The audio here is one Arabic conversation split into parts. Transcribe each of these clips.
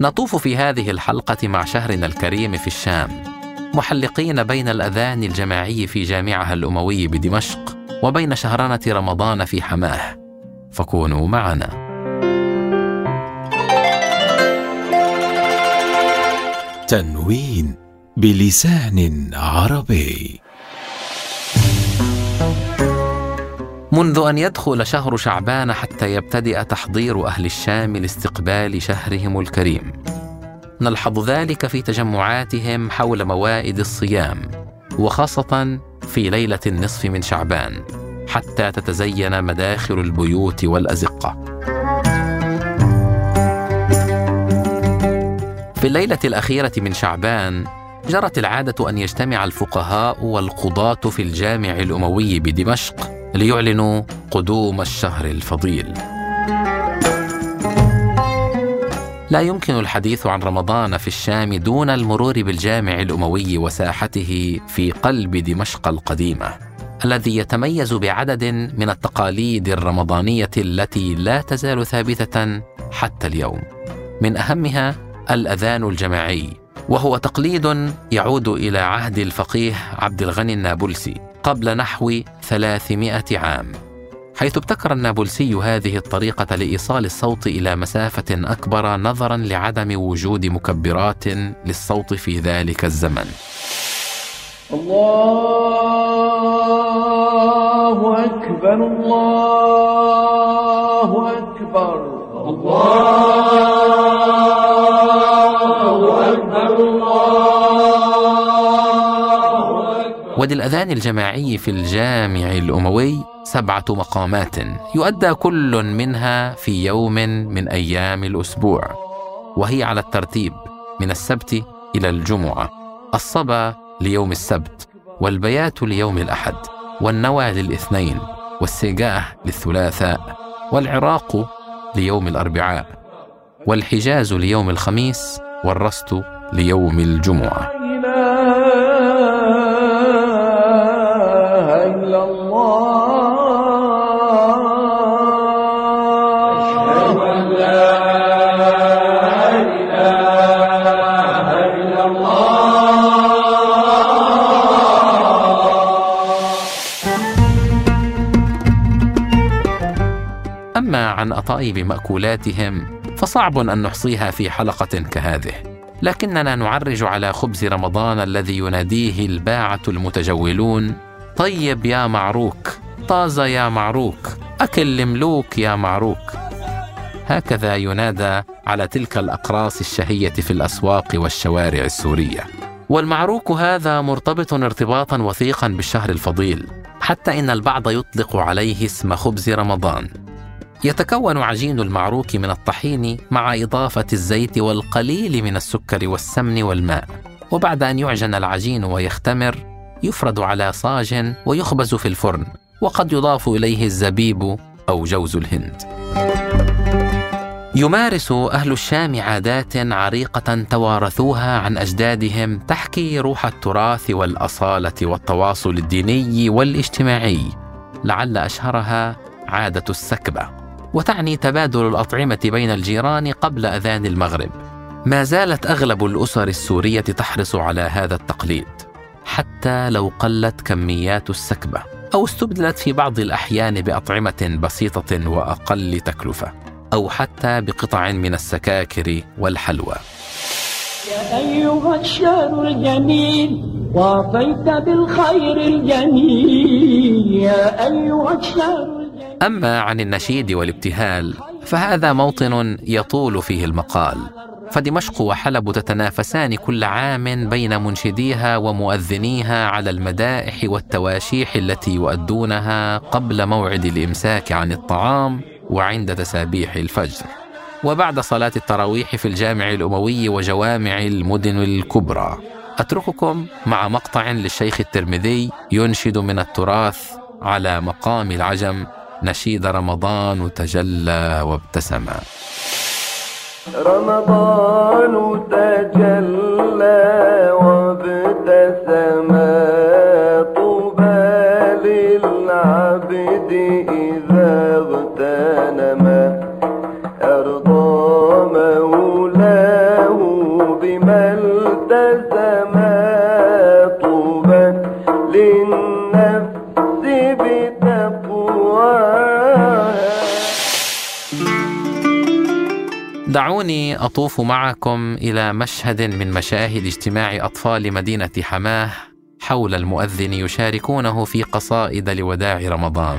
نطوف في هذه الحلقة مع شهرنا الكريم في الشام محلقين بين الأذان الجماعي في جامعها الأموي بدمشق وبين شهرنة رمضان في حماه. فكونوا معنا. تنوين بلسان عربي. منذ أن يدخل شهر شعبان حتى يبتدئ تحضير أهل الشام لاستقبال شهرهم الكريم. نلحظ ذلك في تجمعاتهم حول موائد الصيام وخاصة في ليلة النصف من شعبان حتى تتزين مداخل البيوت والأزقة. في الليلة الأخيرة من شعبان جرت العادة أن يجتمع الفقهاء والقضاة في الجامع الأموي بدمشق ليعلنوا قدوم الشهر الفضيل. لا يمكن الحديث عن رمضان في الشام دون المرور بالجامع الأموي وساحته في قلب دمشق القديمة الذي يتميز بعدد من التقاليد الرمضانية التي لا تزال ثابتة حتى اليوم. من أهمها الأذان الجماعي وهو تقليد يعود إلى عهد الفقيه عبد الغني النابلسي. قبل نحو 300 عام حيث ابتكر النابلسي هذه الطريقة لإيصال الصوت إلى مسافة أكبر نظرا لعدم وجود مكبرات للصوت في ذلك الزمن. الله أكبر الله أكبر الله وللأذان الجماعي في الجامع الأموي سبعة مقامات يؤدى كل منها في يوم من أيام الأسبوع وهي على الترتيب من السبت إلى الجمعة الصبا ليوم السبت والبيات ليوم الأحد والنوى للاثنين والسجاه للثلاثاء والعراق ليوم الأربعاء والحجاز ليوم الخميس والرست ليوم الجمعة. أما عن أطايب مأكولاتهم فصعب أن نحصيها في حلقة كهذه. لكننا نعرج على خبز رمضان الذي يناديه الباعة المتجولون. طيب يا معروك طازة يا معروك أكل ملوك يا معروك. هكذا ينادى على تلك الأقراص الشهية في الأسواق والشوارع السورية. والمعروك هذا مرتبط ارتباطا وثيقا بالشهر الفضيل حتى إن البعض يطلق عليه اسم خبز رمضان. يتكون عجين المعروك من الطحين مع إضافة الزيت والقليل من السكر والسمن والماء. وبعد أن يعجن العجين ويختمر يفرد على صاج ويخبز في الفرن وقد يضاف إليه الزبيب أو جوز الهند. يمارس أهل الشام عادات عريقة توارثوها عن أجدادهم تحكي روح التراث والأصالة والتواصل الديني والاجتماعي. لعل أشهرها عادة السكبة. وتعني تبادل الأطعمة بين الجيران قبل أذان المغرب. ما زالت أغلب الأسر السورية تحرص على هذا التقليد، حتى لو قلت كميات السكبة، أو استبدلت في بعض الأحيان بأطعمة بسيطة وأقل تكلفة، أو حتى بقطع من السكاكر والحلوى. يا أيها الشهر الجميل وافيت بالخير الجميل. يا أيها الشهر أما عن النشيد والابتهال فهذا موطن يطول فيه المقال. فدمشق وحلب تتنافسان كل عام بين منشديها ومؤذنيها على المدائح والتواشيح التي يؤدونها قبل موعد الإمساك عن الطعام. وعند تسابيح الفجر. وبعد صلاة التراويح في الجامع الأموي وجوامع المدن الكبرى. أترككم مع مقطع للشيخ الترمذي ينشد من التراث على مقام العجم نشيد رمضان تجلى وابتسم رمضان تجلى دعوني أطوف معكم إلى مشهد من مشاهد اجتماع أطفال مدينة حماة حول المؤذن يشاركونه في قصائد لوداع رمضان.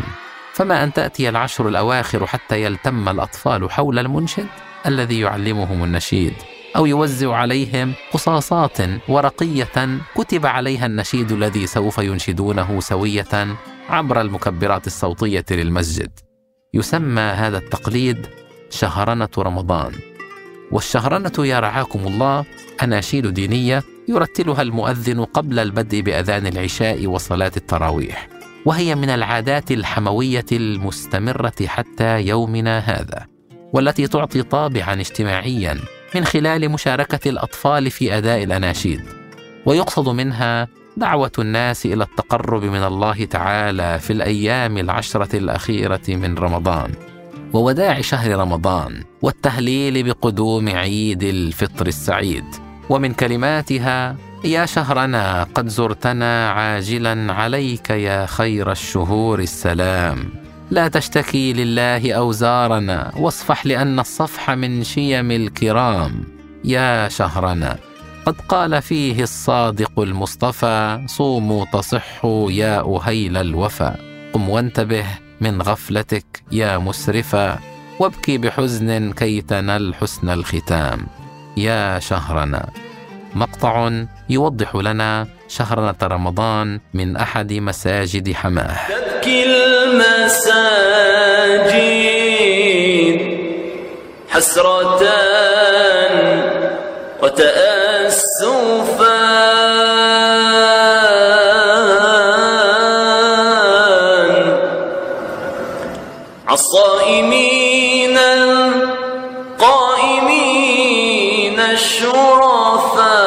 فما أن تأتي العشر الأواخر حتى يلتم الأطفال حول المنشد الذي يعلمهم النشيد أو يوزع عليهم قصاصات ورقية كتب عليها النشيد الذي سوف ينشدونه سوية عبر المكبرات الصوتية للمسجد. يسمى هذا التقليد شهرنة رمضان. والشهرنة يا رعاكم الله أناشيد دينية يرتلها المؤذن قبل البدء بأذان العشاء وصلاة التراويح. وهي من العادات الحموية المستمرة حتى يومنا هذا والتي تعطي طابعا اجتماعيا من خلال مشاركة الأطفال في أداء الأناشيد. ويقصد منها دعوة الناس إلى التقرب من الله تعالى في الأيام العشرة الأخيرة من رمضان. ووداع شهر رمضان والتهليل بقدوم عيد الفطر السعيد. ومن كلماتها يا شهرنا قد زرتنا عاجلا عليك يا خير الشهور السلام. لا تشتكي لله أوزارنا واصفح لأن الصفح من شيم الكرام. يا شهرنا قد قال فيه الصادق المصطفى صوموا تصحوا يا أهيل الوفا. قم وانتبه من غفلتك يا مسرفا وابكي بحزن كي تنل حسن الختام. يا شهرنا مقطع يوضح لنا شهرنة رمضان من أحد مساجد حماه. تبكي المساجد حسرة وتأسفا. الصائمين القائمين الشرفاء.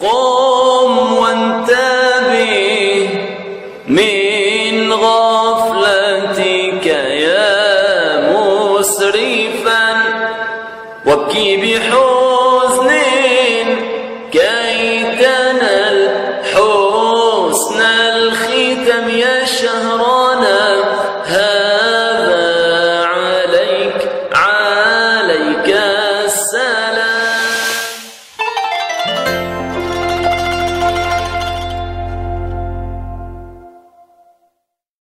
قم وانتبه من غفلتك يا مسرفا وابكي بحزن